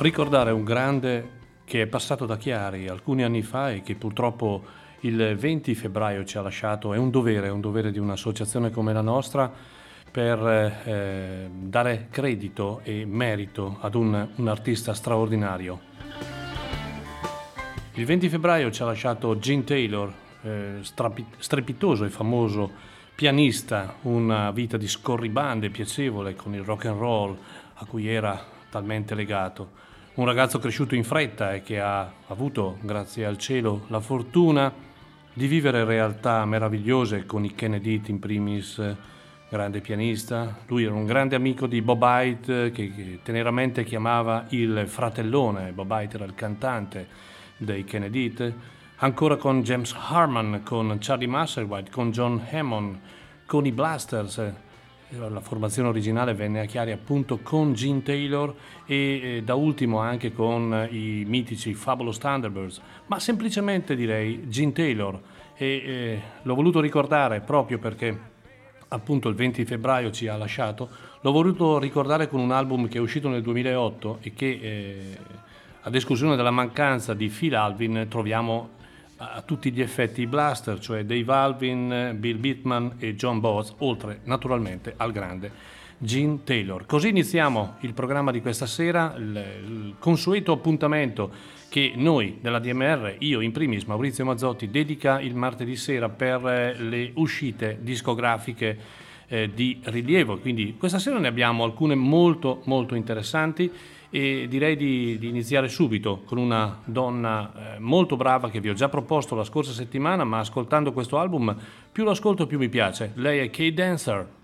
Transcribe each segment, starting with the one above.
Ricordare un grande che è passato da Chiari alcuni anni fa e che purtroppo il 20 febbraio ci ha lasciato è un dovere, è un dovere di un'associazione come la nostra per eh, dare credito e merito ad un, un artista straordinario. Il 20 febbraio ci ha lasciato Gene Taylor, eh, strapi- strepitoso e famoso pianista, una vita di scorribande piacevole con il rock and roll a cui era talmente legato un ragazzo cresciuto in fretta e che ha avuto, grazie al cielo, la fortuna di vivere realtà meravigliose con i Kennedy in primis, grande pianista. Lui era un grande amico di Bob Hyde che, che teneramente chiamava il fratellone. Bob Hyde era il cantante dei Kennedy. Ancora con James Harman, con Charlie Musselwhite, con John Hammond, con i Blasters la formazione originale venne a Chiari appunto con Gene Taylor e eh, da ultimo anche con i mitici Fabulous Thunderbirds, ma semplicemente direi Gene Taylor. E eh, l'ho voluto ricordare proprio perché appunto il 20 febbraio ci ha lasciato, l'ho voluto ricordare con un album che è uscito nel 2008 e che eh, ad esclusione della mancanza di Phil Alvin troviamo a tutti gli effetti i blaster, cioè Dave Alvin, Bill Bittman e John Boaz, oltre naturalmente al grande Gene Taylor. Così iniziamo il programma di questa sera, il, consueto appuntamento che noi della DMR, io in primis Maurizio Mazzotti, dedica il martedì sera per le uscite discografiche eh, di rilievo. Quindi questa sera ne abbiamo alcune molto molto interessanti e direi di, di iniziare subito con una donna eh, molto brava che vi ho già proposto la scorsa settimana, ma ascoltando questo album più lo ascolto più mi piace. Lei è Kay Dancer.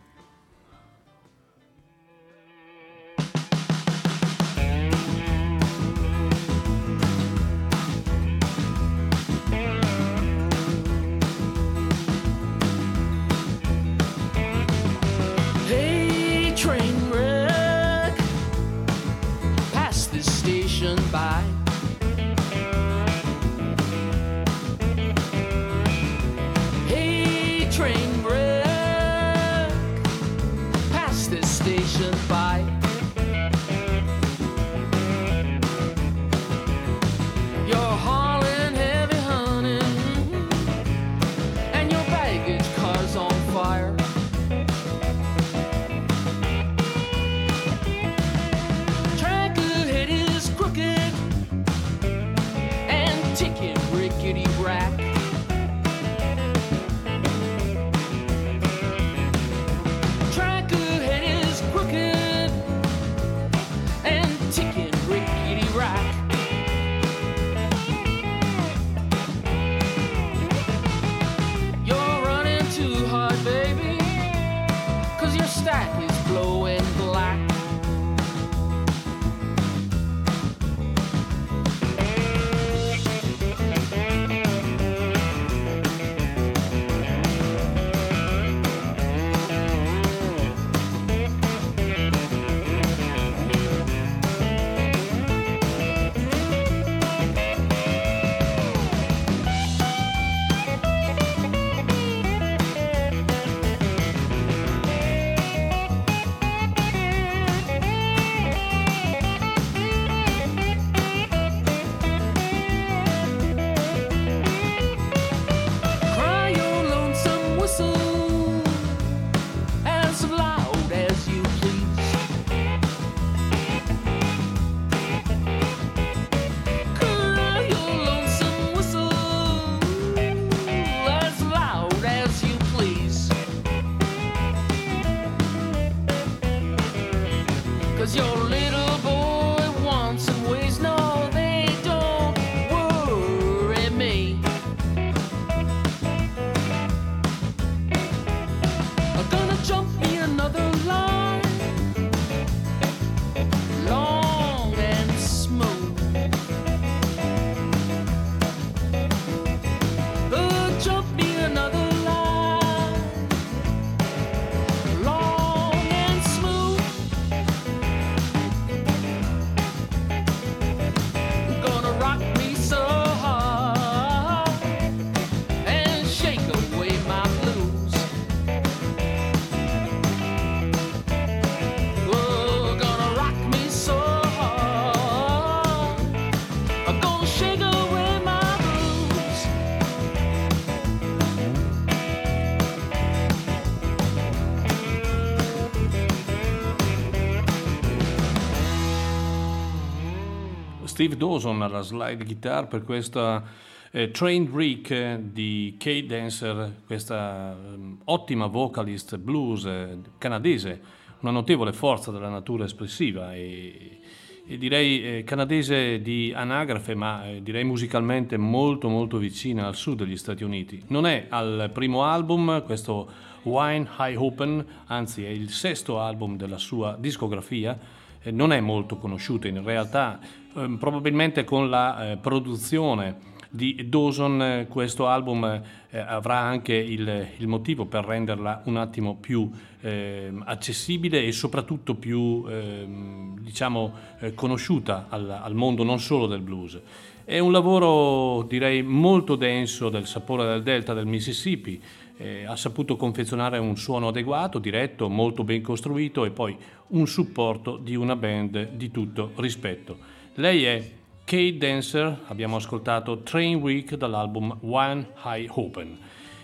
Steve Dawson alla slide guitar per questa eh, Trained Rick di Kate Dancer, questa um, ottima vocalist blues eh, canadese, una notevole forza della natura espressiva e, e direi eh, canadese di anagrafe, ma eh, direi musicalmente molto molto vicina al sud degli Stati Uniti. Non è al primo album, questo Wine High Open, anzi è il sesto album della sua discografia, eh, non è molto conosciuta in realtà Ehm, probabilmente con la eh, produzione di Dawson eh, questo album eh, avrà anche il, il, motivo per renderla un attimo più eh, accessibile e soprattutto più ehm, diciamo, eh, conosciuta al, al, mondo non solo del blues. È un lavoro direi molto denso del sapore del delta del Mississippi, eh, ha saputo confezionare un suono adeguato, diretto, molto ben costruito e poi un supporto di una band di tutto rispetto. Lei è Kate Dancer, abbiamo ascoltato Train Week dall'album One High Open.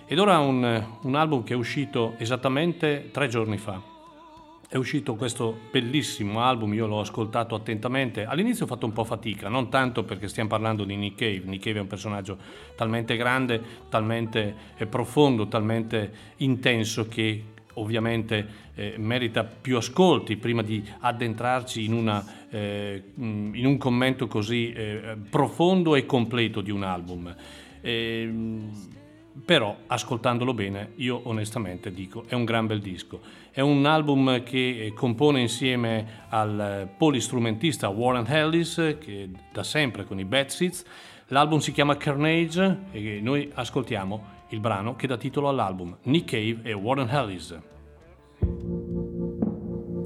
Ed ora un, un album che è uscito esattamente tre giorni fa. È uscito questo bellissimo album, io l'ho ascoltato attentamente. All'inizio ho fatto un po' fatica, non tanto perché stiamo parlando di Nick Cave. Nick Cave è un personaggio talmente grande, talmente eh, profondo, talmente intenso che ovviamente eh, merita più ascolti prima di addentrarci in, una, eh, mm, in un commento così eh, profondo e completo di un album. Però ascoltandolo bene io onestamente dico è un gran bel disco. È un album che eh, compone insieme al polistrumentista Warren Ellis che da sempre con i Bad Seeds. L'album si chiama Carnage e noi ascoltiamo il brano che dà titolo all'album, Nick Cave e Warren Ellis.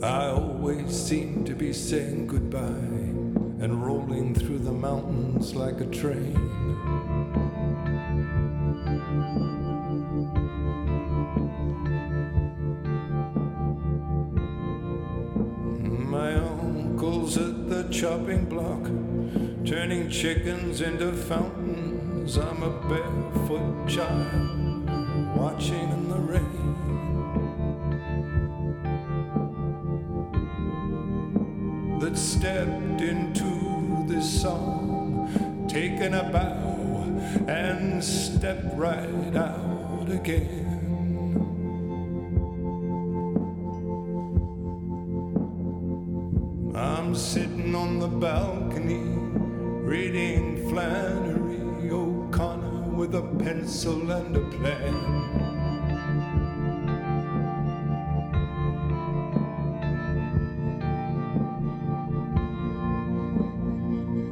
I always seem to be saying goodbye and rolling through the mountains like a train. At the chopping block, turning chickens into fountains. I'm a barefoot child watching in the rain. that stepped into this song, taken a bow and stepped right out again. Balcony reading Flannery O'Connor with a pencil and a plan.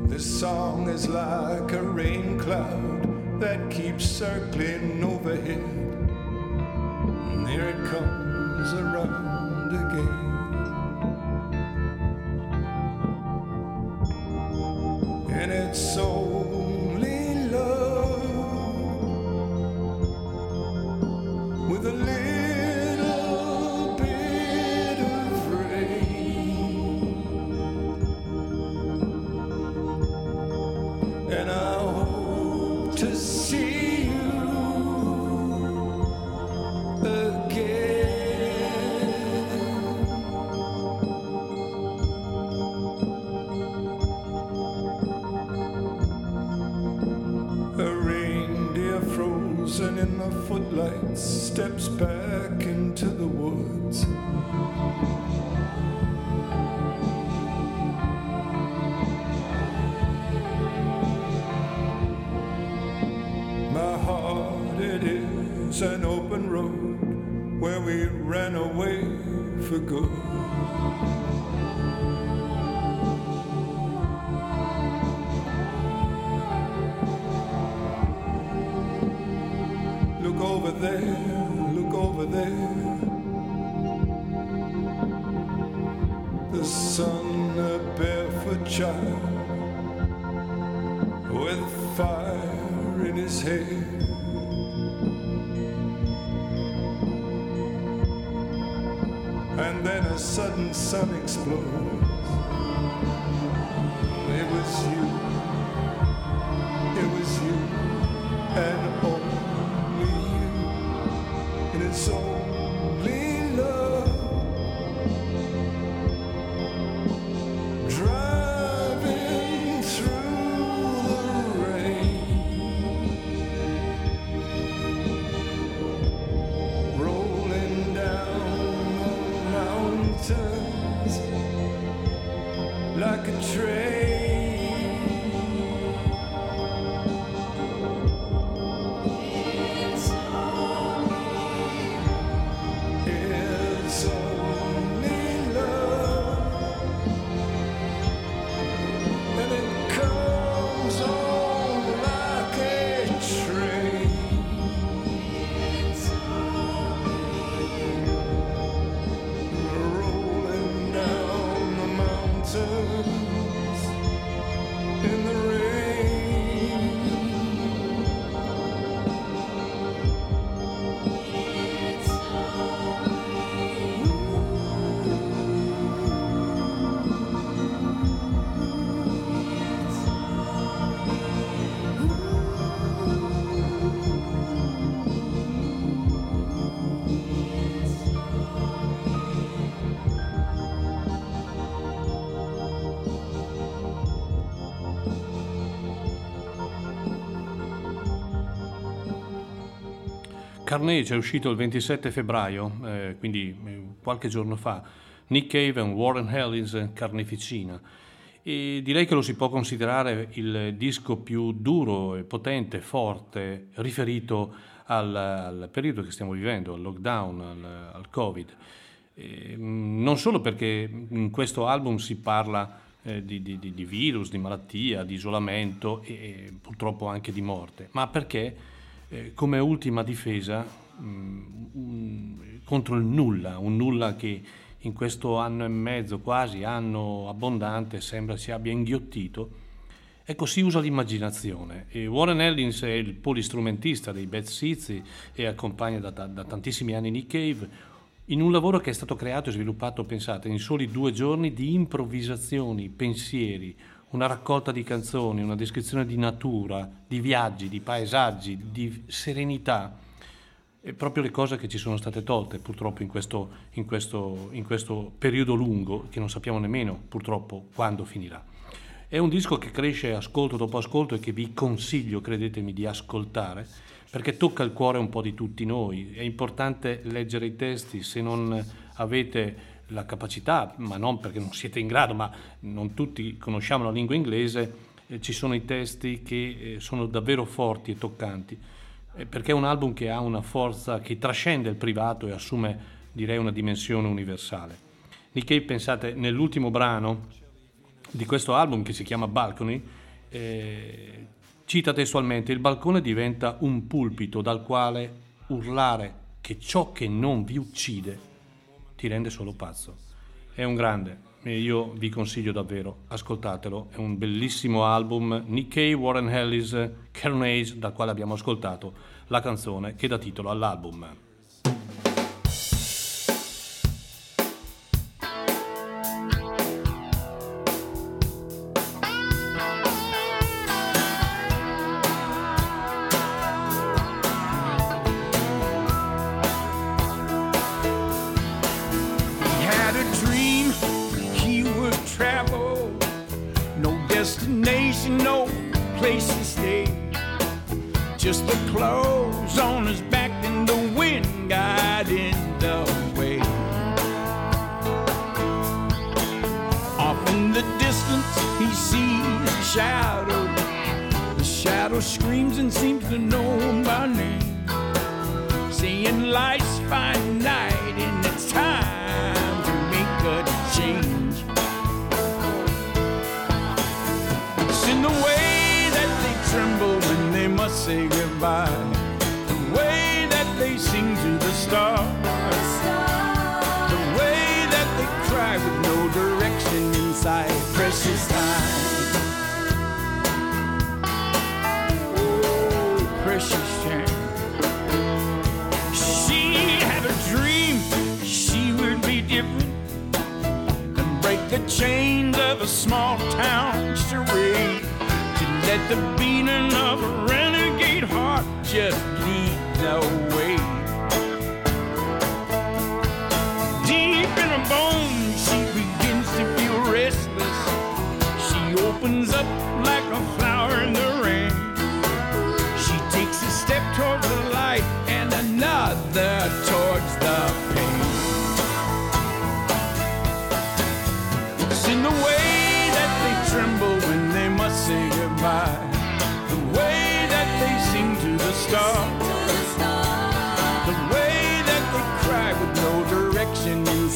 This song is like a rain cloud that keeps circling overhead. And there it comes around there, look over there. The sun, a barefoot child with fire in his hair. And then a sudden sun explodes. Carnage è uscito il 27 febbraio, eh, quindi eh, qualche giorno fa. Nick Cave and Warren Ellis Carneficina. E direi che lo si può considerare il disco più duro e potente, forte, riferito al, al periodo che stiamo vivendo, al lockdown, al, al Covid. E, mh, non solo perché in questo album si parla eh, di- di- di virus, di malattia, di isolamento e, e purtroppo anche di morte, ma perché eh, come ultima difesa mh, un- contro il nulla, un nulla che in questo anno e mezzo, quasi anno abbondante, sembra si abbia inghiottito. Ecco, si usa l'immaginazione. E Warren Ellis è il polistrumentista dei Bad Seeds e accompagna da, da- da tantissimi anni Nick Cave in un lavoro che è stato creato e sviluppato, pensate, in soli due giorni di improvvisazioni, pensieri, una raccolta di canzoni, una descrizione di natura, di viaggi, di paesaggi, di serenità. E proprio le cose che ci sono state tolte purtroppo in questo, in questo- in questo periodo lungo che non sappiamo nemmeno purtroppo quando finirà. È un disco che cresce ascolto dopo ascolto e che vi consiglio, credetemi, di ascoltare perché tocca il cuore un po' di tutti noi. È importante leggere i testi se non avete la capacità, ma non perché non siete in grado, ma non tutti conosciamo la lingua inglese, eh, ci sono i testi che eh, sono davvero forti e toccanti, eh, perché è un album che ha una forza che trascende il privato e assume, direi, una dimensione universale. Nick pensate, nell'ultimo brano di questo album che si chiama Balcony, eh, cita testualmente, il balcone diventa un pulpito dal quale urlare che ciò che non vi uccide ti rende solo pazzo. È un grande e io vi consiglio davvero, ascoltatelo, è un bellissimo album, Cave, Warren Ellis, Carnage, dal quale abbiamo ascoltato la canzone che dà titolo all'album.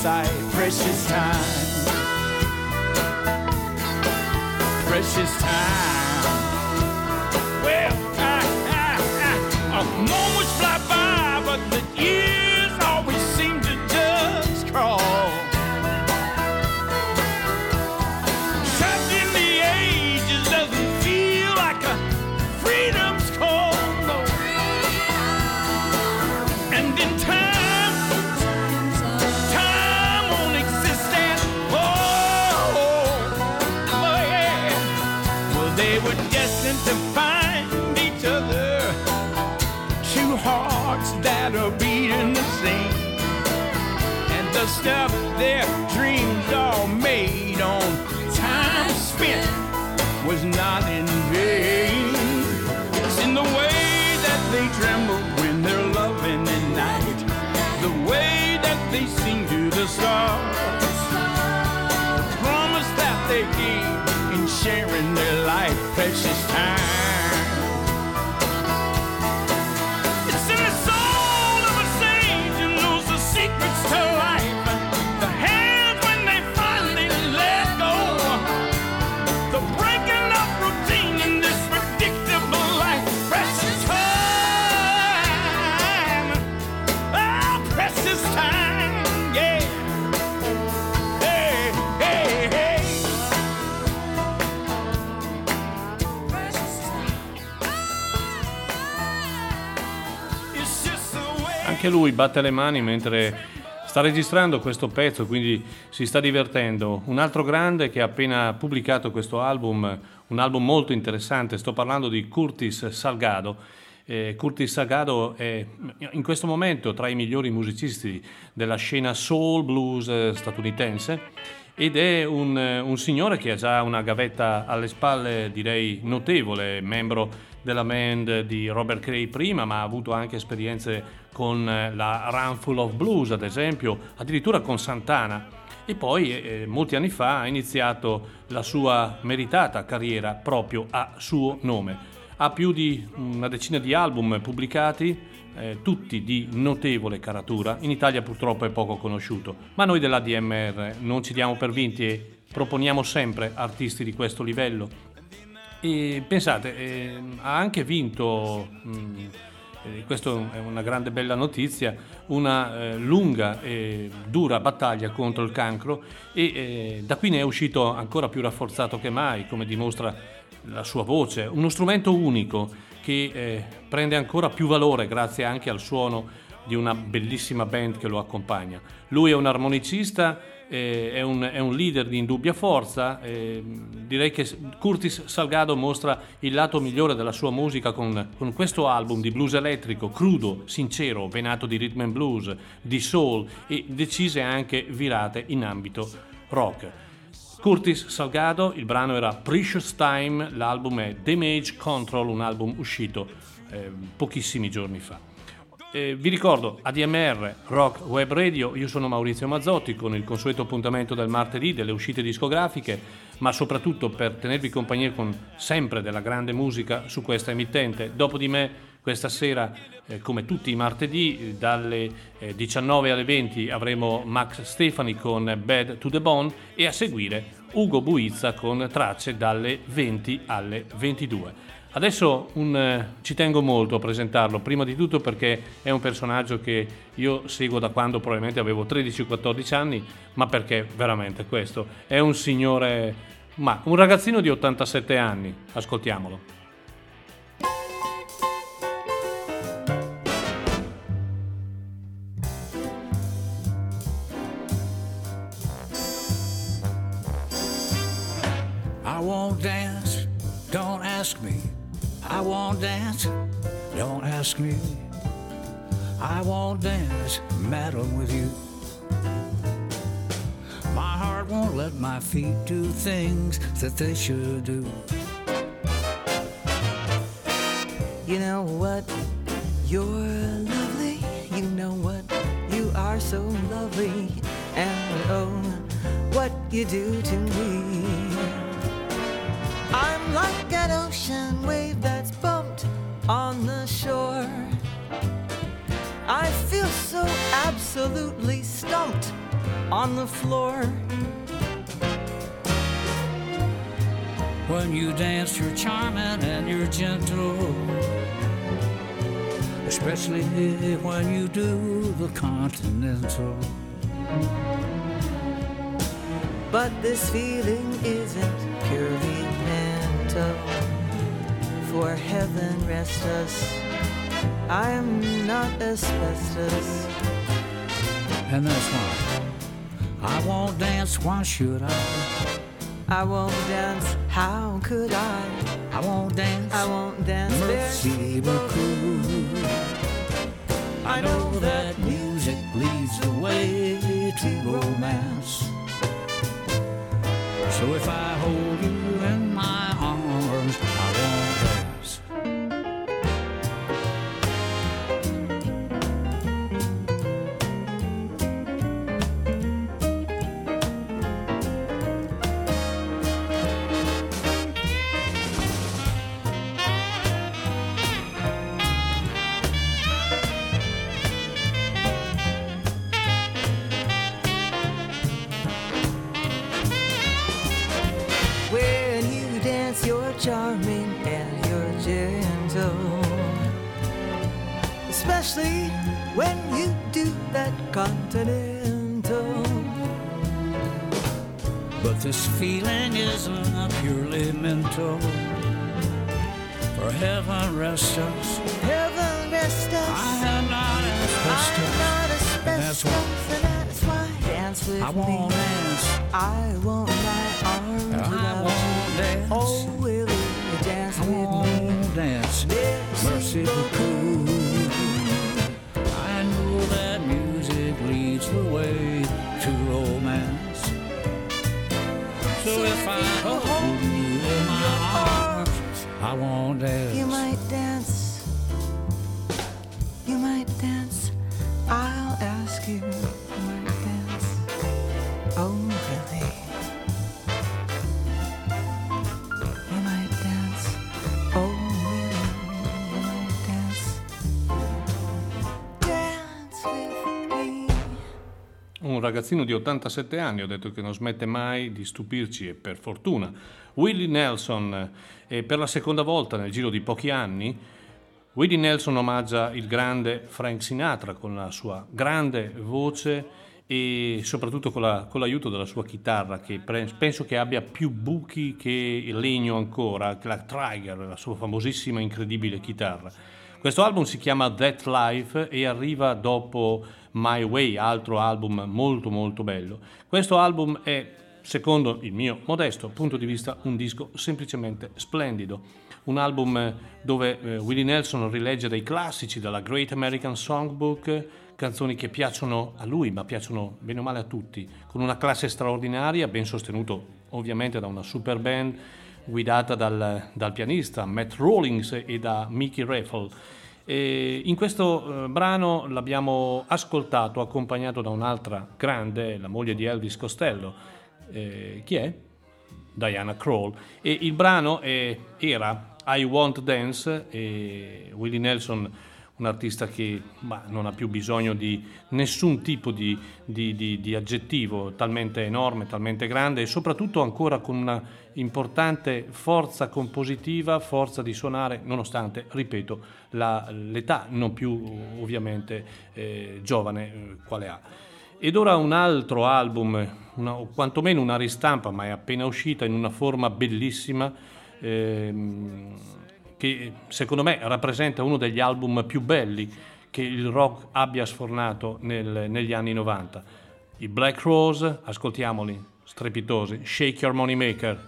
Inside. Precious time, precious time. Stuff their dreams all made on time spent was not in vain. Anche lui batte le mani mentre sta registrando questo pezzo, quindi si sta divertendo. Un altro grande che ha appena pubblicato questo album, un album molto interessante, sto parlando di Curtis Salgado. Eh, Curtis Salgado è in questo momento tra i migliori musicisti della scena soul blues eh, statunitense ed è un, eh, un signore che ha già una gavetta alle spalle, direi notevole, membro della band di Robert Cray prima, ma ha avuto anche esperienze con eh, la Run Full of Blues, ad esempio, addirittura con Santana. E poi, eh, molti anni fa, ha iniziato la sua meritata carriera proprio a suo nome. Ha più di una decina di album pubblicati, eh, tutti di notevole caratura. In Italia purtroppo è poco conosciuto, ma noi dell'ADMR non ci diamo per vinti e proponiamo sempre artisti di questo livello. E pensate, eh, ha anche vinto, mh, eh, questa è una grande bella notizia, una eh, lunga e dura battaglia contro il cancro e eh, da qui ne è uscito ancora più rafforzato che mai, come dimostra la sua voce, uno strumento unico che eh, prende ancora più valore grazie anche al suono di una bellissima band che lo accompagna. Lui è un armonicista, eh, è, un, è, un, leader di indubbia forza, eh, direi che Curtis Salgado mostra il lato migliore della sua musica con, con questo album di blues elettrico, crudo, sincero, venato di rhythm and blues, di soul e decise anche virate in ambito rock. Curtis Salgado, il brano era Precious Time, l'album è Damage Control, un album uscito eh, pochissimi giorni fa. Eh, vi ricordo ADMR Rock Web Radio, io sono Maurizio Mazzotti con il consueto appuntamento del martedì delle uscite discografiche, ma soprattutto per tenervi compagnia con sempre della grande musica su questa emittente. Dopo di me Questa sera, eh, come tutti i martedì, dalle eh, 19 alle 20 avremo Max Stefani con Bad to the Bone e a seguire Ugo Buizza con tracce dalle 20 alle 22. Adesso un, eh, ci tengo molto a presentarlo, prima di tutto perché è un personaggio che io seguo da quando probabilmente avevo 13-14 anni, ma perché veramente questo è un signore, ma un ragazzino di 87 anni, ascoltiamolo. I won't dance, don't ask me. I won't dance, don't ask me. I won't dance, madam, with you. My heart won't let my feet do things that they should do. You know what? You're lovely. You know what? You are so lovely. And oh, what you do to me. I'm like an ocean wave on the shore. I feel so absolutely stumped on the floor. When you dance, you're charming and you're gentle. Especially when you do the continental. But this feeling isn't purely mental. For heaven rest us, I'm not asbestos. And that's why I won't dance, why should I? I won't dance, how could I? I won't dance. I won't dance, Merci beaucoup. I know that music leads the way to romance. So if I hold you rest us, Heaven rest us. I am not I'm not asbestos. That's why and that's why dance with I me. won't dance. I want my arms I around won't dance. Oh, will you dance I with me? won't dance. Mercy beaucoup. I know that music leads the way to romance. So if I hold you in my arms, I won't dance. You might dance. Ragazzino di 87 anni, ho detto che non smette mai di stupirci e per fortuna. Willie Nelson, e per la seconda volta nel giro di pochi anni, Willie Nelson omaggia il grande Frank Sinatra con la sua grande voce e soprattutto con, la- con l'aiuto della sua chitarra che pre- penso che abbia più buchi che legno ancora, la Trigger, la sua famosissima incredibile chitarra. Questo album si chiama That Life e arriva dopo My Way, altro album molto molto bello. Questo album è, secondo il mio modesto punto di vista, un disco semplicemente splendido. Un album eh, dove eh, Willie Nelson rilegge dei classici dalla Great American Songbook, canzoni che piacciono a lui, ma piacciono bene o male a tutti, con una classe straordinaria, ben sostenuto ovviamente da una super band guidata dal, dal pianista Matt Rawlings e da Mickey Raffle. E in questo eh, brano l'abbiamo ascoltato accompagnato da un'altra grande, la moglie di Elvis Costello. Eh, chi è? Diana Kroll. E il brano è, era I Want Dance e Willie Nelson un artista che bah, non ha più bisogno di nessun tipo di, di, di, di, aggettivo talmente enorme, talmente grande e soprattutto ancora con una importante forza compositiva, forza di suonare, nonostante, ripeto, la, l'età non più ovviamente eh, giovane eh, quale ha. Ed ora un altro album, una, o quantomeno una ristampa, ma è appena uscita in una forma bellissima. Ehm, che secondo me rappresenta uno degli album più belli che il rock abbia sfornato nel, negli anni 90. I Black Rose, ascoltiamoli, strepitosi, Shake Your Money Maker,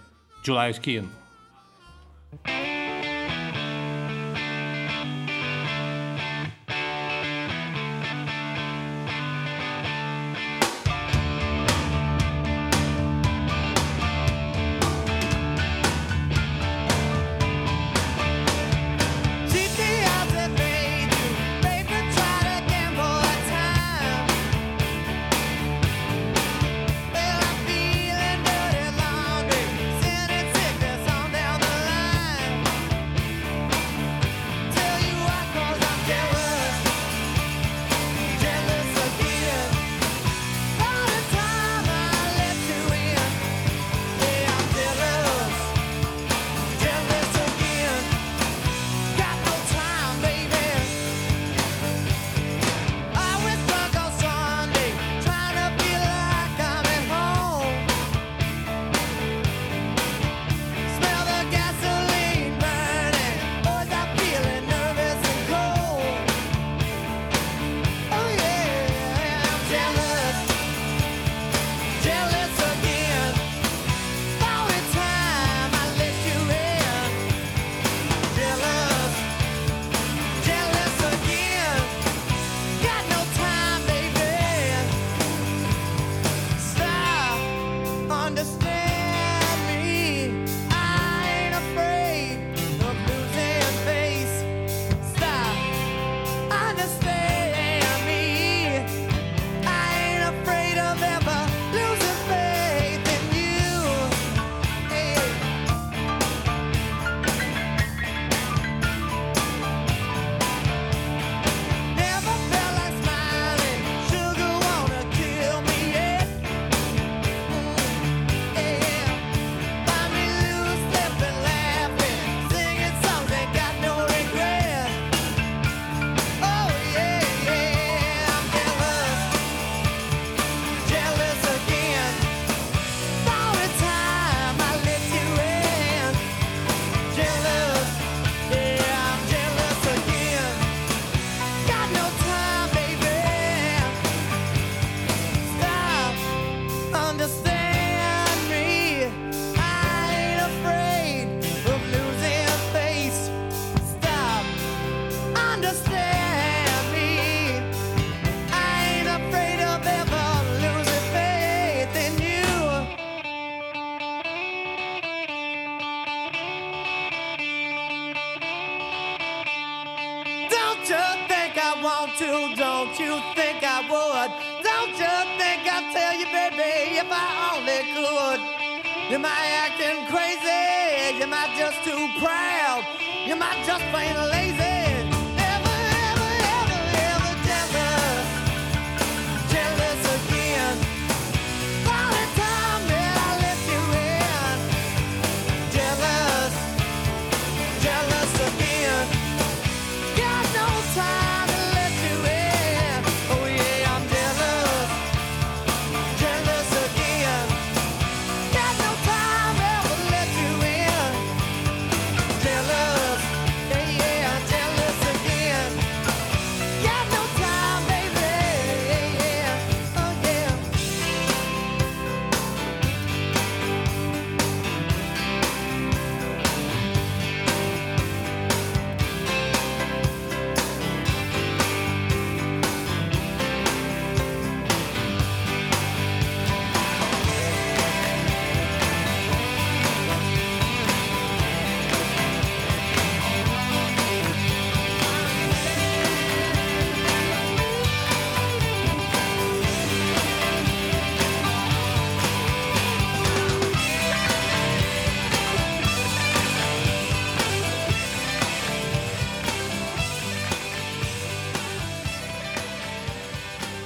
July Skin. I only could. You might acting crazy, you might just too proud, you might just plain lazy.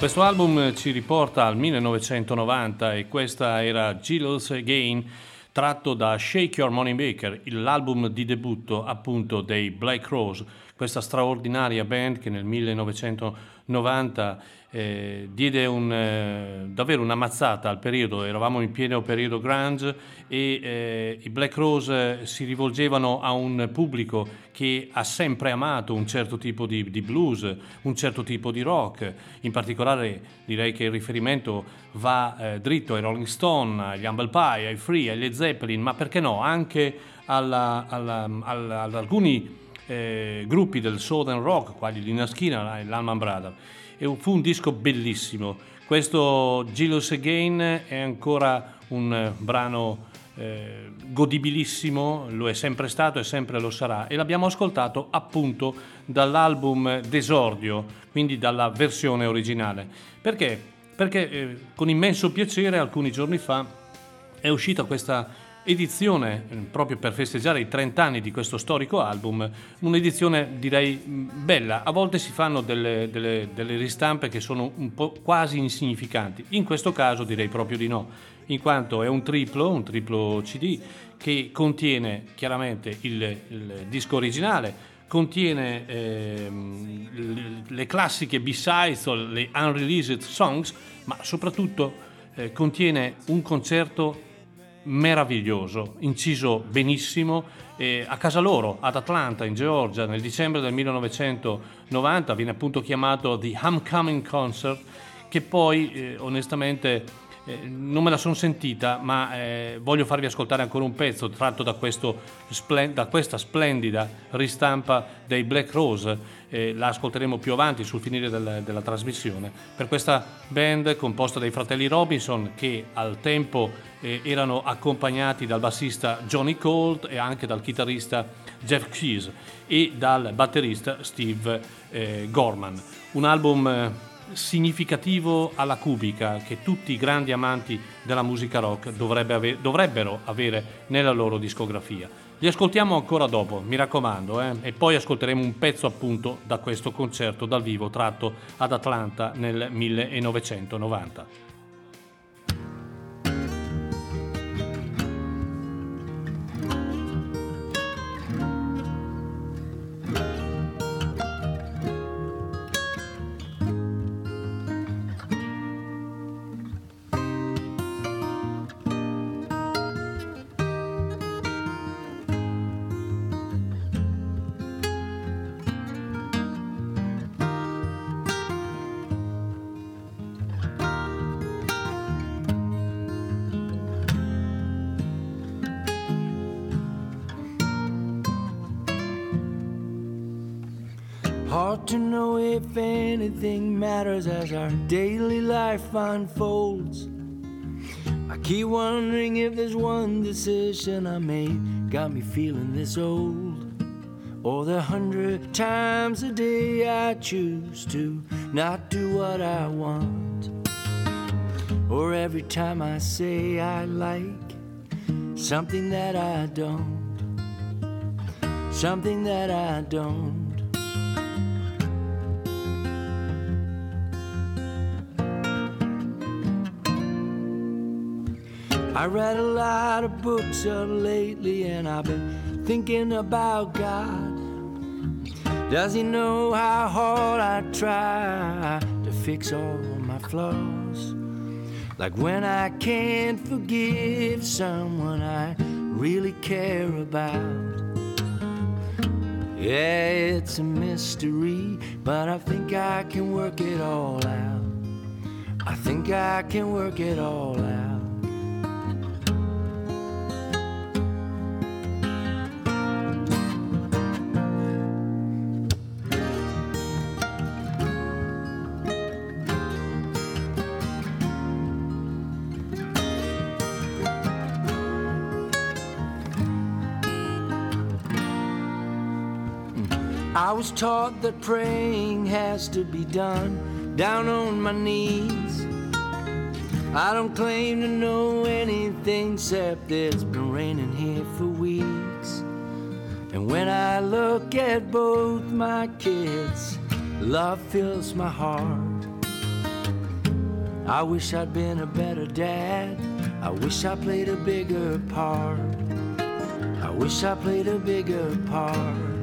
Questo album ci riporta al 1990 e questa era Jealous Again tratto da Shake Your Money Maker, l'album di debutto appunto dei Black Rose, questa straordinaria band che nel 1990 eh, diede un, eh, davvero una mazzata al periodo, eravamo in pieno periodo grunge e eh, i Black Rose si rivolgevano a un pubblico che ha sempre amato un certo tipo di, di, blues, un certo tipo di rock, in particolare direi che il riferimento va eh, dritto ai Rolling Stone, agli Humble Pie, ai Free, agli Zeppelin, ma perché no, anche alla, alla, alla, ad alcuni eh, gruppi del Southern Rock, quali Lina Skinner e l'Alman Brothers fu un disco bellissimo. Questo Jealous Again è ancora un eh, brano eh, godibilissimo, lo è sempre stato e sempre lo sarà e l'abbiamo ascoltato appunto dall'album d'esordio, quindi dalla versione originale. Perché? Perché eh, con immenso piacere alcuni giorni fa è uscita questa edizione proprio per festeggiare i 30 anni di questo storico album, un'edizione direi bella, a volte si fanno delle, delle, delle, ristampe che sono un po' quasi insignificanti, in questo caso direi proprio di no, in quanto è un triplo, un triplo CD che contiene chiaramente il, il disco originale, contiene eh, le classiche B-sides, le unreleased songs, ma soprattutto eh, contiene un concerto meraviglioso, inciso benissimo eh, a casa loro, ad Atlanta, in Georgia, nel dicembre del 1990, viene appunto chiamato The Homecoming Concert, che poi eh, onestamente eh, non me la sono sentita, ma eh, voglio farvi ascoltare ancora un pezzo tratto da, splen- da questa splendida ristampa dei Black Rose. Eh, la ascolteremo più avanti sul finire del, della trasmissione. Per questa band composta dai fratelli Robinson, che al tempo eh, erano accompagnati dal bassista Johnny Colt e anche dal chitarrista Jeff Keys e dal batterista Steve eh, Gorman. Un album significativo alla cubica che tutti i grandi amanti della musica rock ave- dovrebbero avere nella loro discografia. Li ascoltiamo ancora dopo, mi raccomando, eh? e poi ascolteremo un pezzo appunto da questo concerto dal vivo tratto ad Atlanta nel 1990. Our daily life unfolds. I keep wondering if there's one decision I made got me feeling this old. Or the hundred times a day I choose to not do what I want. Or every time I say I like something that I don't. Something that I don't. I read a lot of books of lately, and I've been thinking about God. Does He know how hard I try to fix all my flaws? Like when I can't forgive someone I really care about. Yeah, it's a mystery, but I think I can work it all out. I think I can work it all out. Was taught that praying has to be done down on my knees. I don't claim to know anything except it's been raining here for weeks. And when I look at both my kids, love fills my heart. I wish I'd been a better dad. I wish I played a bigger part. I wish I played a bigger part.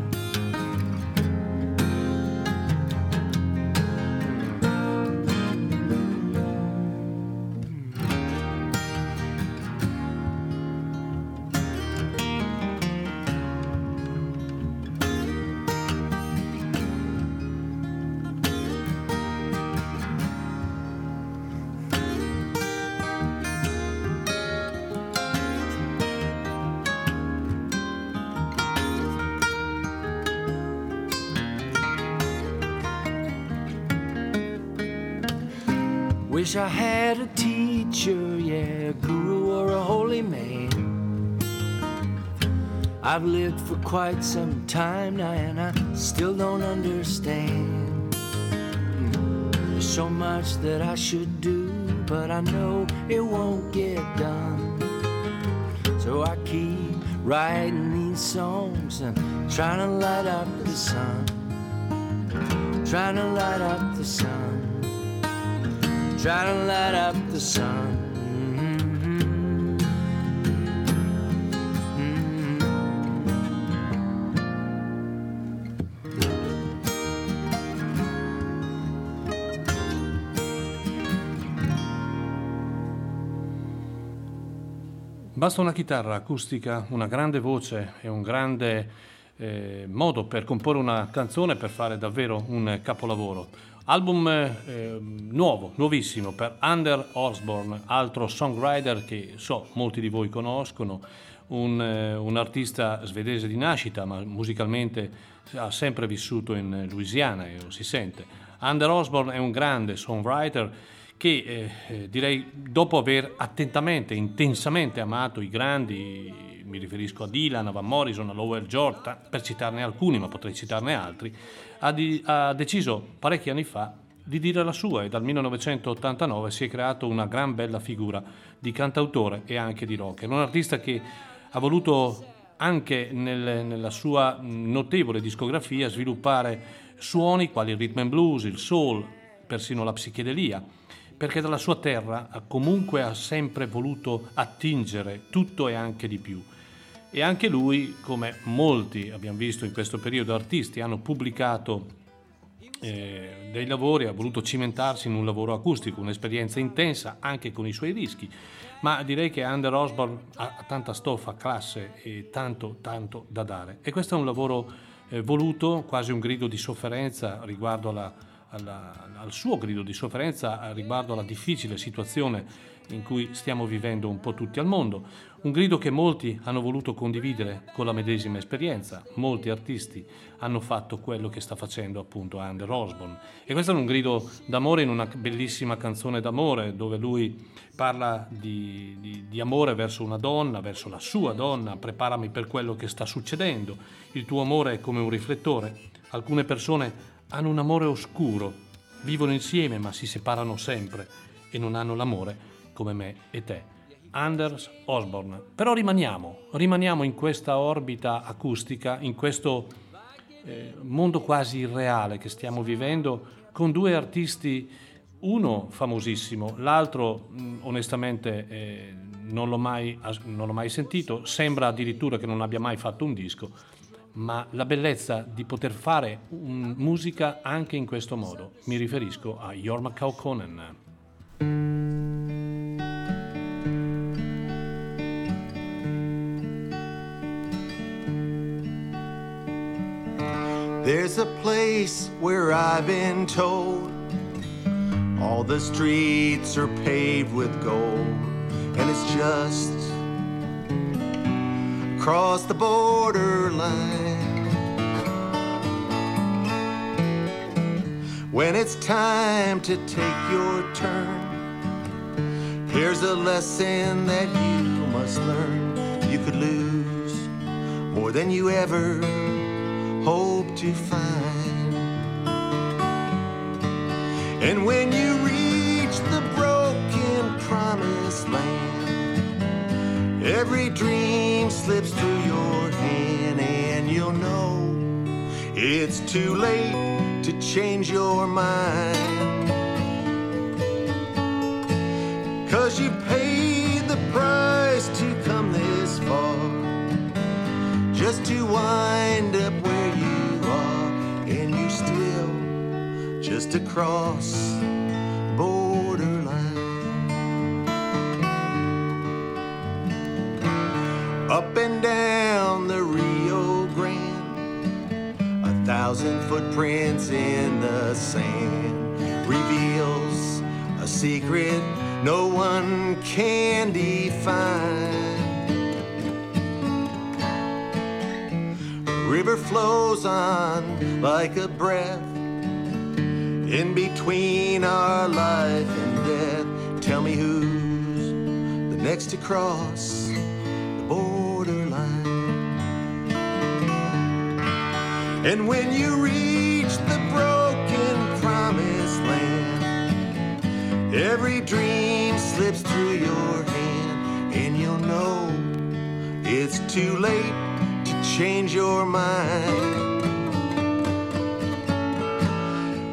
I've lived for quite some time now and I still don't understand. There's so much that I should do, but I know it won't get done. So I keep writing these songs and trying to light up the sun. Trying to light up the sun try to light up the sun. Basta una chitarra acustica, una grande voce e un grande eh, modo per comporre una canzone per fare davvero un capolavoro. Album eh, nuovo, nuovissimo per Under Osborne, altro songwriter che so molti di voi conoscono, un, eh, un, artista svedese di nascita ma musicalmente ha sempre vissuto in Louisiana e lo si sente. Under Osborne è un grande songwriter che eh, eh direi dopo aver attentamente, intensamente amato i grandi, mi riferisco a Dylan, a Van Morrison, a Lowell George, per citarne alcuni ma potrei citarne altri, ha, di, ha deciso parecchi anni fa di dire la sua e dal 1989 si è creato una gran bella figura di cantautore e anche di rocker. Un artista che ha voluto anche nel, nella sua notevole discografia sviluppare suoni quali il rhythm and blues, il soul, persino la psichedelia, perché dalla sua terra comunque ha sempre voluto attingere tutto e anche di più. E anche lui, come molti abbiamo visto in questo periodo artisti, hanno pubblicato eh, dei lavori, ha voluto cimentarsi in un lavoro acustico, un'esperienza intensa anche con i suoi rischi, ma direi che Under Osborne ha, tanta stoffa, classe e tanto, tanto da dare. E questo è un lavoro eh, voluto, quasi un grido di sofferenza riguardo alla, alla, al suo grido di sofferenza riguardo alla difficile situazione in cui stiamo vivendo un po' tutti al mondo. Un grido che molti hanno voluto condividere con la medesima esperienza. Molti artisti hanno fatto quello che sta facendo appunto Under Osborne. E questo è un grido d'amore in una bellissima canzone d'amore dove lui parla di, di, di amore verso una donna, verso la sua donna. Preparami per quello che sta succedendo. Il tuo amore è come un riflettore. Alcune persone hanno un amore oscuro, vivono insieme ma si separano sempre e non hanno l'amore come me e te. Anders Osborne. Però rimaniamo, rimaniamo in questa orbita acustica, in questo eh, mondo quasi irreale che stiamo vivendo con due artisti, uno famosissimo, l'altro mh, onestamente eh, non, l'ho mai, non l'ho mai sentito, sembra addirittura che non abbia mai fatto un disco, ma la bellezza di poter fare un, musica anche in questo modo. Mi riferisco a Jorma Kaukonen. There's a place where I've been told all the streets are paved with gold, and it's just across the borderline. When it's time to take your turn, here's a lesson that you must learn. You could lose more than you ever hope to find. And when you reach the broken promised land, every dream slips through your hand, and you'll know it's too late to change your mind. Cause you paid the price to come this far. Just to wind up where you are. And you still just across Up and down the Rio Grande. A thousand footprints in the sand reveals a secret no one can define. River flows on like a breath in between our life and death. Tell me who's the next to cross And when you reach the broken promised land, every dream slips through your hand, and you'll know it's too late to change your mind.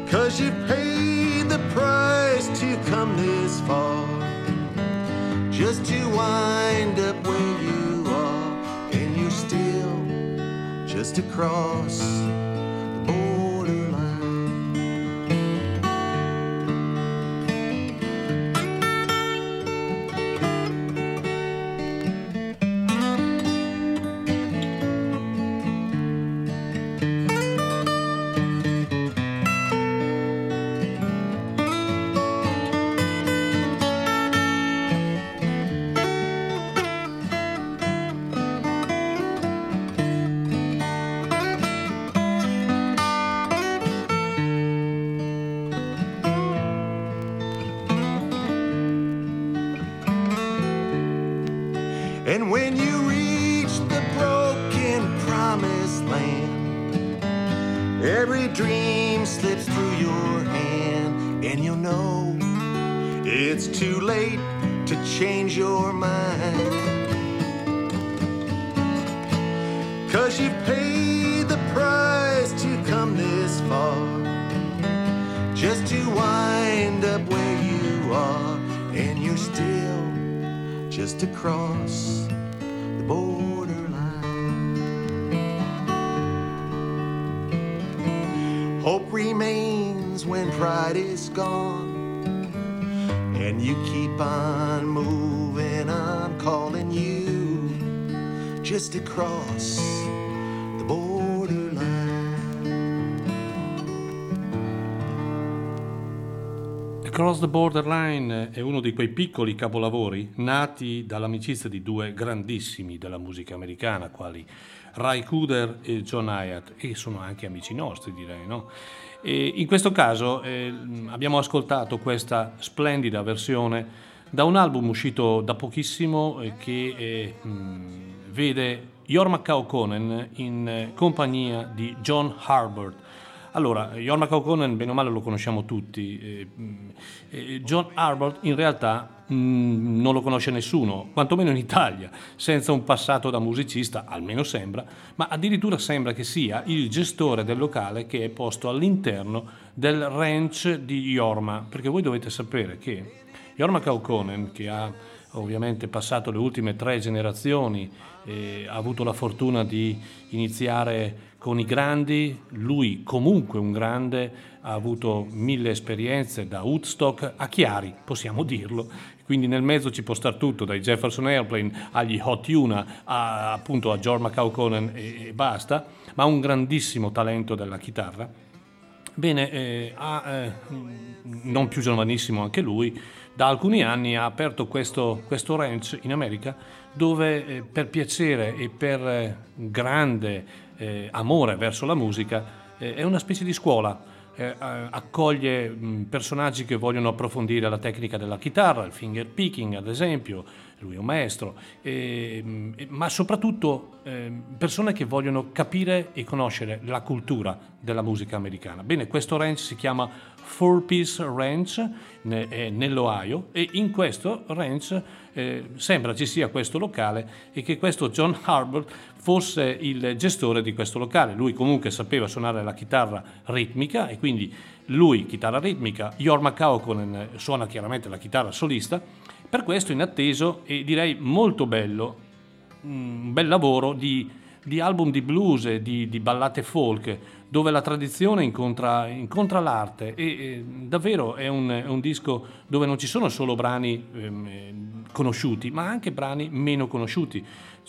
Cause you paid the price to come this far, just to wind up where you just across promised land, every dream slips through your hand, and you'll know it's too late to change your mind. Cause you've paid the price to come this far, just to wind up where you are, and you're still just across the borderline. Remains when pride is gone, and you keep on moving on, calling you just across the borderline. Across the Borderline è uno di quei piccoli capolavori nati dall'amicizia di due grandissimi della musica americana, quali Ray Cooder e John Hyatt, e sono anche amici nostri, direi, no? E in questo caso eh, abbiamo ascoltato questa splendida versione da un album uscito da pochissimo eh, che eh, mh, vede Jorma Kaukonen in eh, compagnia di John Harbert. Allora, Jorma Kaukonen, bene o male, lo conosciamo tutti. eh, eh, John Harbert in realtà mh, non lo conosce nessuno, quantomeno in Italia, senza un passato da musicista, almeno sembra, ma addirittura sembra che sia il gestore del locale che è posto all'interno del ranch di Jorma, perché voi dovete sapere che Jorma Kaukonen, che ha ovviamente passato le ultime tre generazioni, eh, ha avuto la fortuna di iniziare con i grandi, lui comunque un grande, ha avuto mille esperienze da Woodstock a Chiari, possiamo dirlo, quindi nel mezzo ci può star tutto, dai Jefferson Airplane agli Hot Tuna, a, appunto a Jorma Kaukonen e, e basta, ma un grandissimo talento della chitarra. Bene, eh, ha, eh, non più giovanissimo anche lui, da alcuni anni ha aperto questo, questo ranch in America dove eh, per piacere e per eh, grande eh, amore verso la musica eh, è una specie di scuola. Eh, accoglie mh, personaggi che vogliono approfondire la tecnica della chitarra, il finger picking ad esempio, lui è un maestro, e, mh, ma soprattutto eh, persone che vogliono capire e conoscere la cultura della musica americana. Bene, questo ranch si chiama Four Piece Ranch è nell'Ohio e in questo ranch eh, sembra ci sia questo locale e che questo John Harbert fosse il gestore di questo locale. Lui comunque sapeva suonare la chitarra ritmica e quindi lui chitarra ritmica, Jorma Kaukonen suona chiaramente la chitarra solista, Per questo inatteso e direi molto bello, un bel lavoro di, di album di blues di, di, ballate folk, dove la tradizione incontra, incontra l'arte e, e, davvero è un, è un, disco dove non ci sono solo brani ehm, conosciuti, ma anche brani meno conosciuti.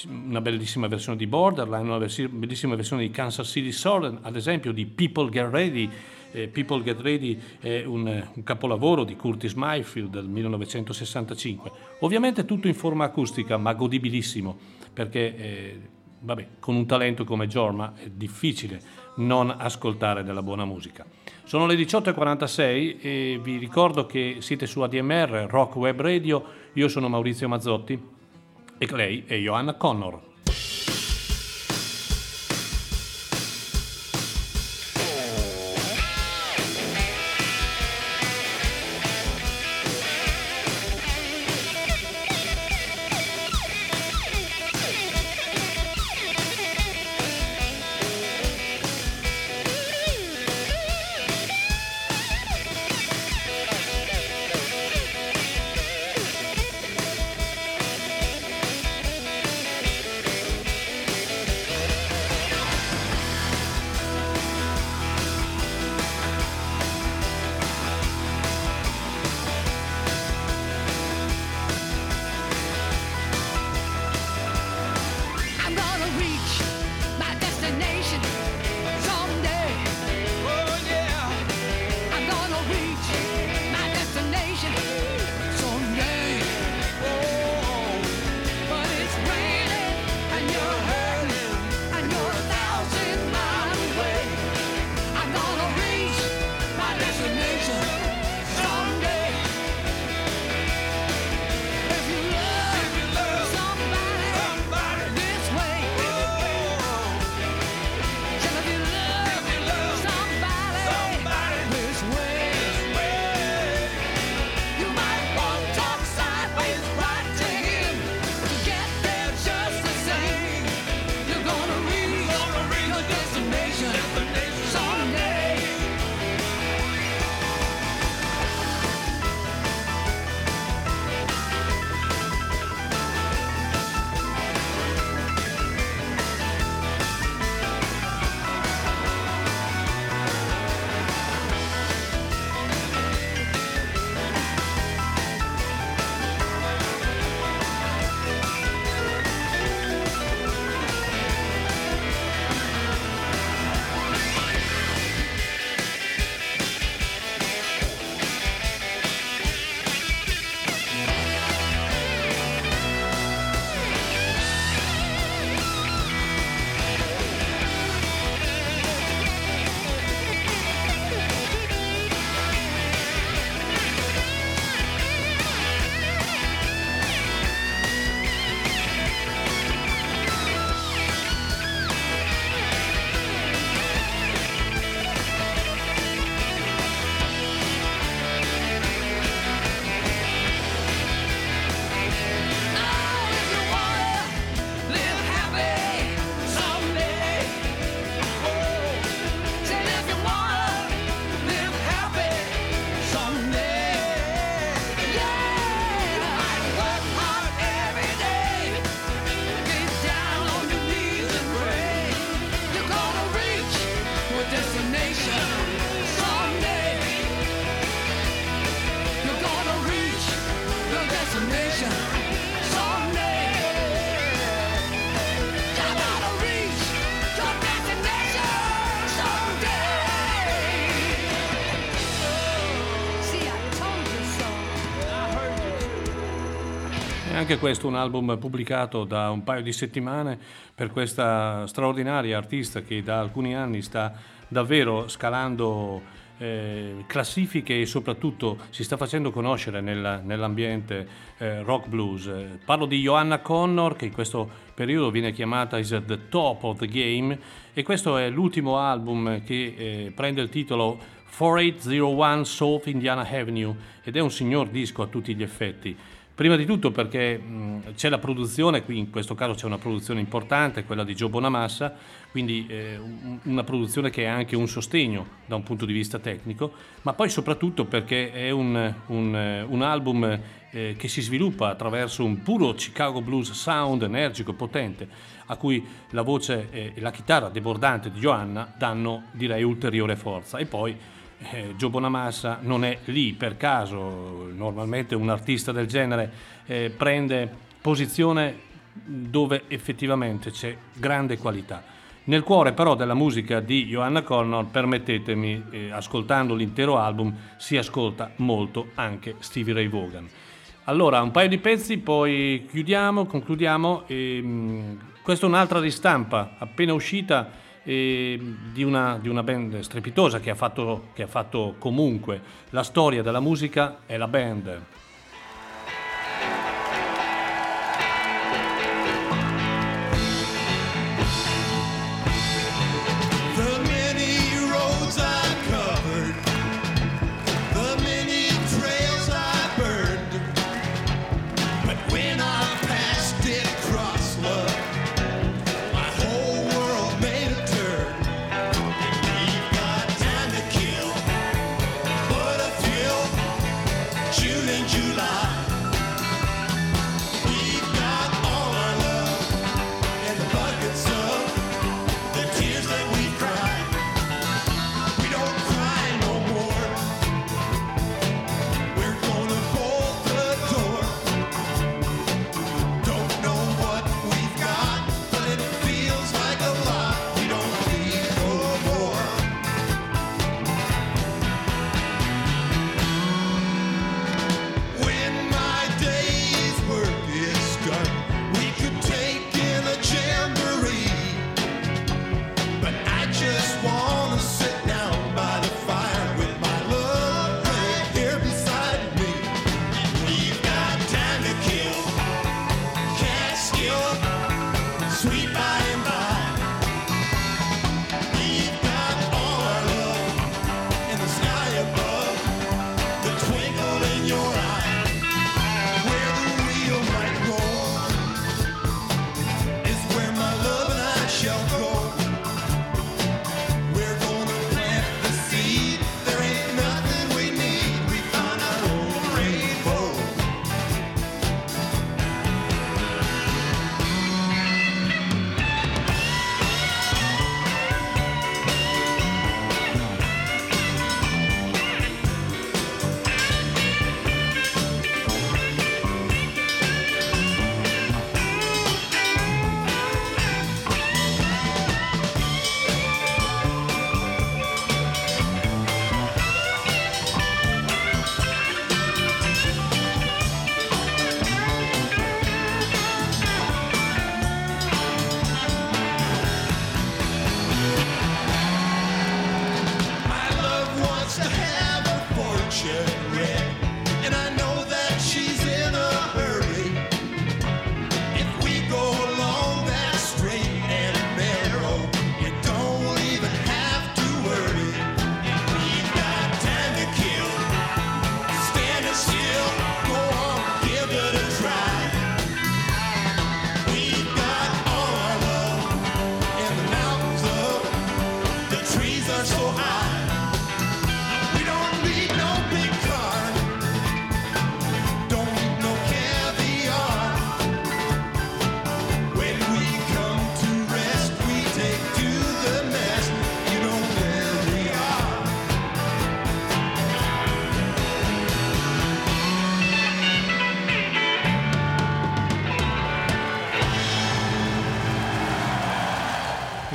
Una bellissima versione di Borderline, una bellissima versione di Kansas City Soul, ad esempio di People Get Ready eh, People Get Ready è un, un, capolavoro di Curtis Mayfield del 1965. Ovviamente tutto in forma acustica, ma godibilissimo, perché eh, vabbè, con un talento come Jorma è difficile non ascoltare della buona musica. Sono le 18.46 e vi ricordo che siete su ADMR, Rock Web Radio, io sono Maurizio Mazzotti e lei è Johanna Connor. Anche questo un album pubblicato da un paio di settimane per questa straordinaria artista che da alcuni anni sta davvero scalando eh, classifiche e soprattutto si sta facendo conoscere nella, nell'ambiente eh, rock blues. Parlo di Johanna Connor che in questo periodo viene chiamata is at the top of the game e questo è l'ultimo album che eh, prende il titolo 4801 South Indiana Avenue ed è un signor disco a tutti gli effetti. Prima di tutto perché mh, c'è la produzione, qui in questo caso c'è una produzione importante, quella di Joe Bonamassa, quindi eh, una produzione che è anche un sostegno da un punto di vista tecnico, ma poi soprattutto perché è un, un, un album eh, che si sviluppa attraverso un puro Chicago blues sound energico, potente, a cui la voce e la chitarra debordante di Joanna danno direi ulteriore forza. E poi eh, Joe Bonamassa non è lì per caso, normalmente un artista del genere eh, prende posizione dove effettivamente c'è grande qualità. Nel cuore però della musica di Johanna Connor, permettetemi, eh, ascoltando l'intero album, si ascolta molto anche Stevie Ray Vaughan. Allora, un paio di pezzi, poi chiudiamo, concludiamo. E, ehm, mh, questa è un'altra ristampa appena uscita di, una, di, una, band strepitosa che ha, fatto, che ha fatto comunque la storia della musica, è la band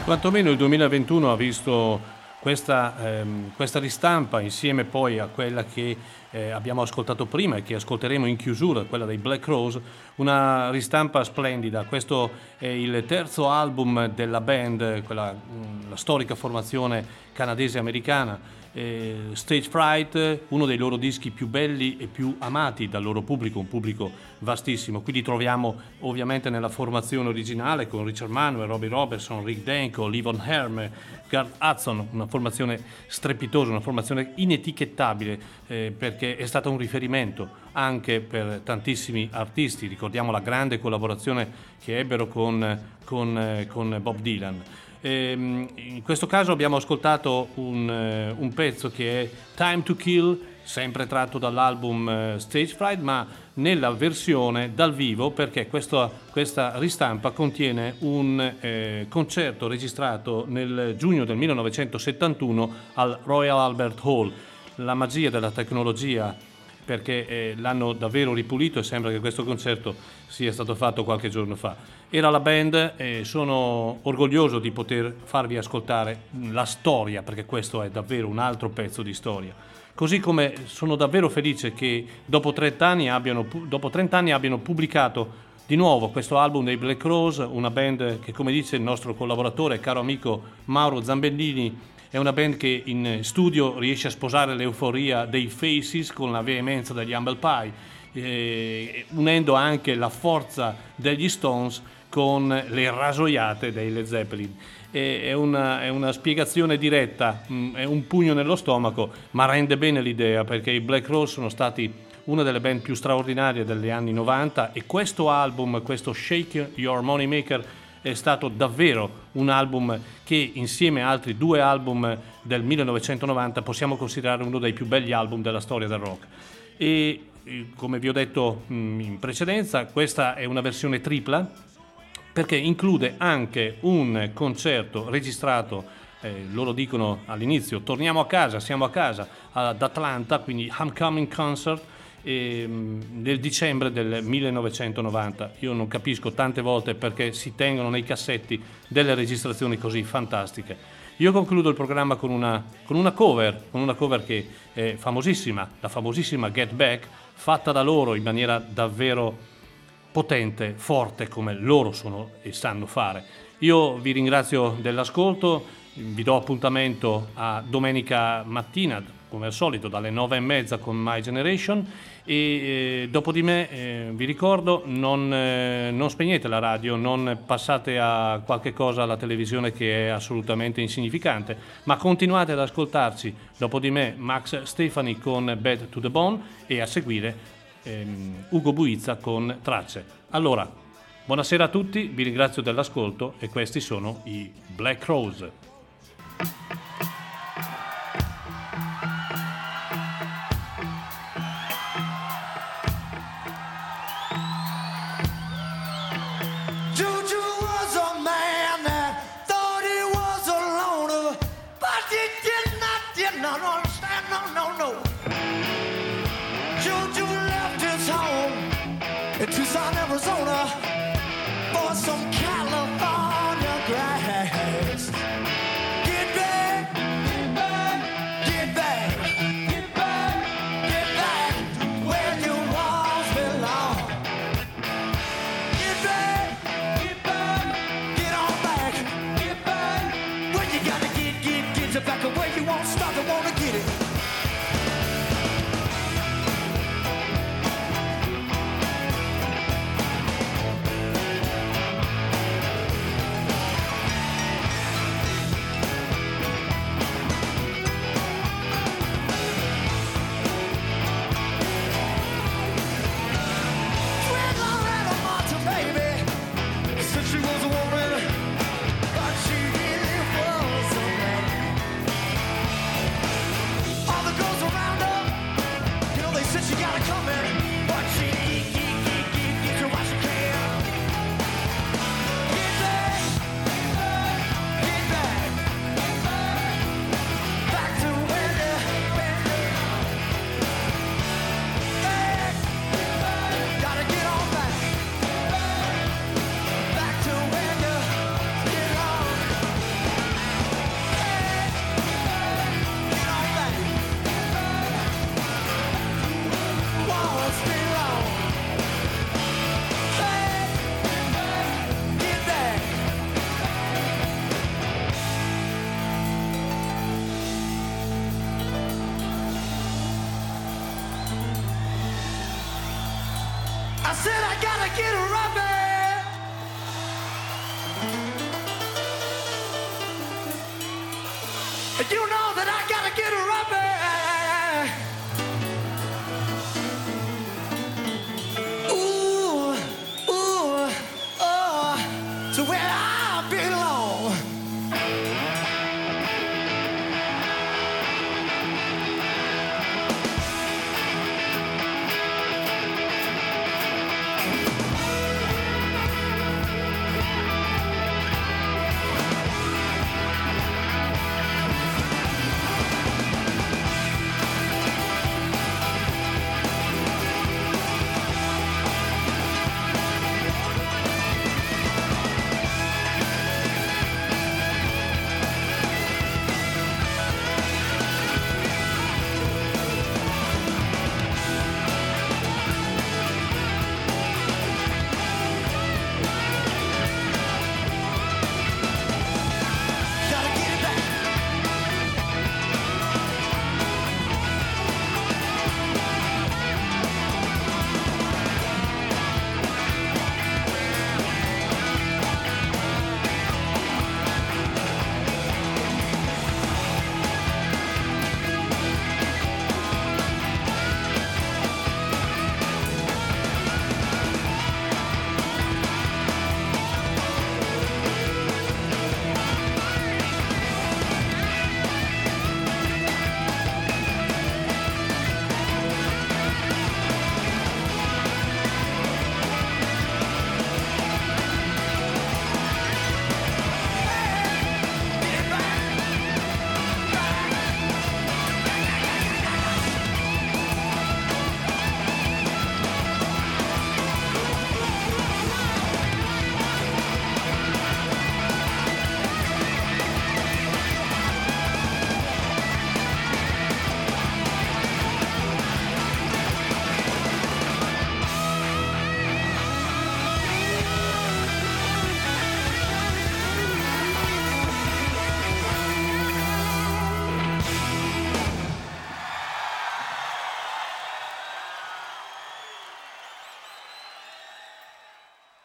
quantomeno il 2021 ha visto questa, ehm, questa, ristampa insieme poi a quella che eh, abbiamo ascoltato prima e che ascolteremo in chiusura, quella dei Black Rose, una ristampa splendida. Questo è il terzo album della band, quella, mm, la storica formazione canadese-americana eh, Stage Fright, uno dei loro dischi più belli e più amati dal loro pubblico, un pubblico vastissimo. Qui li troviamo ovviamente nella formazione originale con Richard Manuel, Robbie Robertson, Rick Denko, Livon Herm, Garth Hudson, una formazione strepitosa, una formazione inetichettabile eh, perché è stata un riferimento anche per tantissimi artisti. Ricordiamo la grande collaborazione che ebbero con, con, eh, con Bob Dylan. Ehm, in questo caso abbiamo ascoltato un, eh, un, pezzo che è Time to Kill, sempre tratto dall'album eh, Stage Fright, ma nella versione dal vivo perché questo, questa ristampa contiene un eh, concerto registrato nel giugno del 1971 al Royal Albert Hall. La magia della tecnologia perché eh, l'hanno davvero ripulito e sembra che questo concerto sia stato fatto qualche giorno fa. Era la band e sono orgoglioso di poter farvi ascoltare la storia, perché questo è davvero un altro pezzo di storia. Così come sono davvero felice che dopo 30 anni abbiano, dopo 30 anni abbiano pubblicato di nuovo questo album dei Black Rose, una band che come dice il nostro collaboratore, caro amico Mauro Zambellini, è una band che in studio riesce a sposare l'euforia dei Faces con la veemenza degli Humble Pie, eh, unendo anche la forza degli Stones con le rasoiate dei Led Zeppelin. È una, è una, spiegazione diretta, mm, è un pugno nello stomaco, ma rende bene l'idea perché i Black Rose sono stati una delle band più straordinarie degli anni 90 e questo album, questo Shake Your Moneymaker, è stato davvero un album che insieme a altri due album del 1990 possiamo considerare uno dei più belli album della storia del rock. E come vi ho detto mm, in precedenza, questa è una versione tripla perché include anche un concerto registrato, eh, loro dicono all'inizio, torniamo a casa, siamo a casa, ad Atlanta, quindi Homecoming Concert, eh, nel dicembre del 1990. Io non capisco tante volte perché si tengono nei cassetti delle registrazioni così fantastiche. Io concludo il programma con una, con una cover, con una cover che è famosissima, la famosissima Get Back, fatta da loro in maniera davvero potente, forte come loro sono e sanno fare. Io vi ringrazio dell'ascolto, vi do appuntamento a domenica mattina, come al solito, dalle nove e mezza con My Generation e eh, dopo di me eh, vi ricordo non, eh, non, spegnete la radio, non passate a qualche cosa alla televisione che è assolutamente insignificante, ma continuate ad ascoltarci dopo di me Max Stefani con Bad to the Bone e a seguire ehm, Ugo Buizza con Tracce. Allora, buonasera a tutti, vi ringrazio dell'ascolto e questi sono i Black Rose. no, no.